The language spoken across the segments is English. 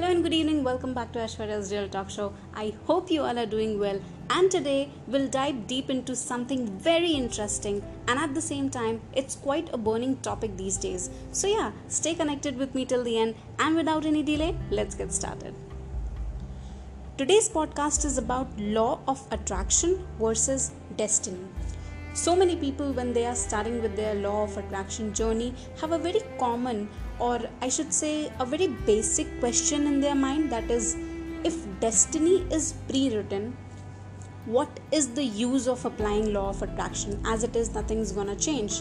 Hello and good evening. Welcome back to Ashwarya's Real Talk Show. I hope you all are doing well. And today we'll dive deep into something very interesting, and at the same time, it's quite a burning topic these days. So, yeah, stay connected with me till the end. And without any delay, let's get started. Today's podcast is about law of attraction versus destiny so many people when they are starting with their law of attraction journey have a very common or i should say a very basic question in their mind that is if destiny is pre-written what is the use of applying law of attraction? As it is nothing's gonna change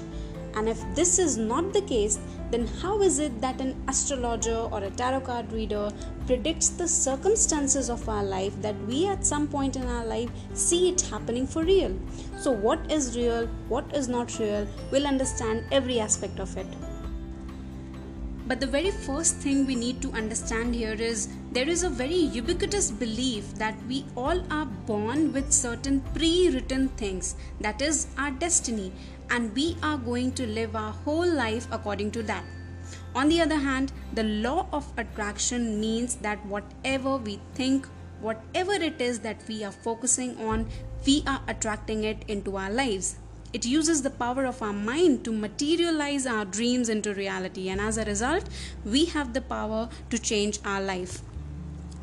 and if this is not the case, then how is it that an astrologer or a tarot card reader predicts the circumstances of our life that we at some point in our life see it happening for real? So, what is real, what is not real, we'll understand every aspect of it. But the very first thing we need to understand here is there is a very ubiquitous belief that we all are born with certain pre written things, that is, our destiny, and we are going to live our whole life according to that. On the other hand, the law of attraction means that whatever we think, whatever it is that we are focusing on, we are attracting it into our lives. It uses the power of our mind to materialize our dreams into reality, and as a result, we have the power to change our life.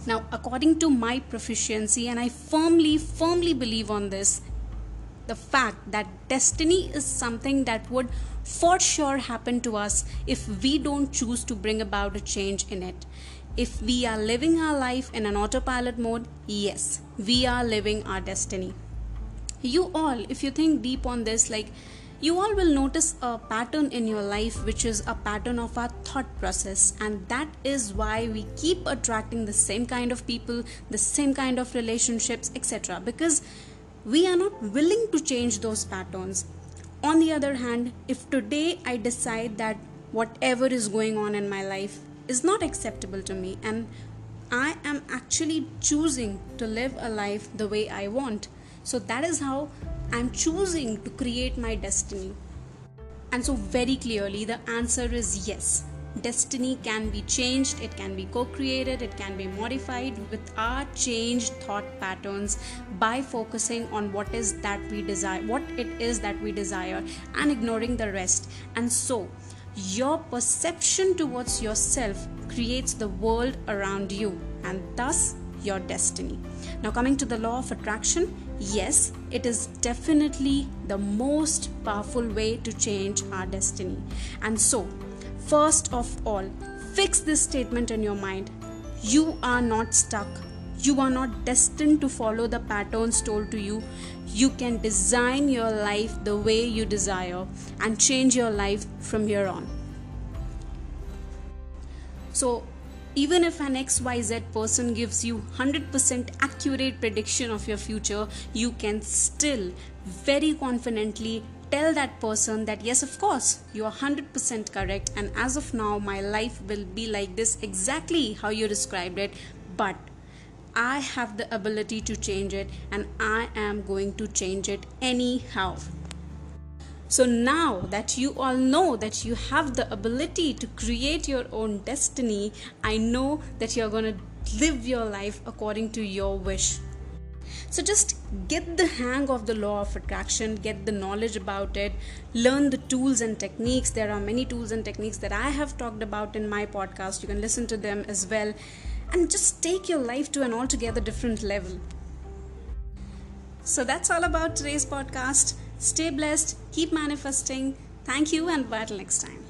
Now, according to my proficiency, and I firmly, firmly believe on this, the fact that destiny is something that would for sure happen to us if we don't choose to bring about a change in it. If we are living our life in an autopilot mode, yes, we are living our destiny you all if you think deep on this like you all will notice a pattern in your life which is a pattern of our thought process. And that is why we keep attracting the same kind of people the same kind of relationships etc because we are not willing to change those patterns. On the other hand if today i decide that whatever is going on in my life is not acceptable to me and i am actually choosing to live a life the way i want so that is how I'm choosing to create my destiny. And so, very clearly, the answer is yes. Destiny can be changed, it can be co created, it can be modified with our changed thought patterns by focusing on what is that we desire, what it is that we desire, and ignoring the rest. And so, your perception towards yourself creates the world around you, and thus your destiny. Now, coming to the law of attraction, yes, it is definitely the most powerful way to change our destiny. And so, first of all, fix this statement in your mind you are not stuck. You are not destined to follow the patterns told to you. You can design your life the way you desire and change your life from here on. So, even if an xyz person gives you 100% accurate prediction of your future you can still very confidently tell that person that yes of course you are 100% correct and as of now my life will be like this exactly how you described it but I have the ability to change it and I am going to change it anyhow. So now that you all know that you have the ability to create your own destiny, I know that you're going to live your life according to your wish. So just get the hang of the law of attraction, get the knowledge about it, learn the tools and techniques. There are many tools and techniques that I have talked about in my podcast. You can listen to them as well and just take your life to an altogether different level. So that's all about today's podcast. Stay blessed, keep manifesting. Thank you, and bye till next time.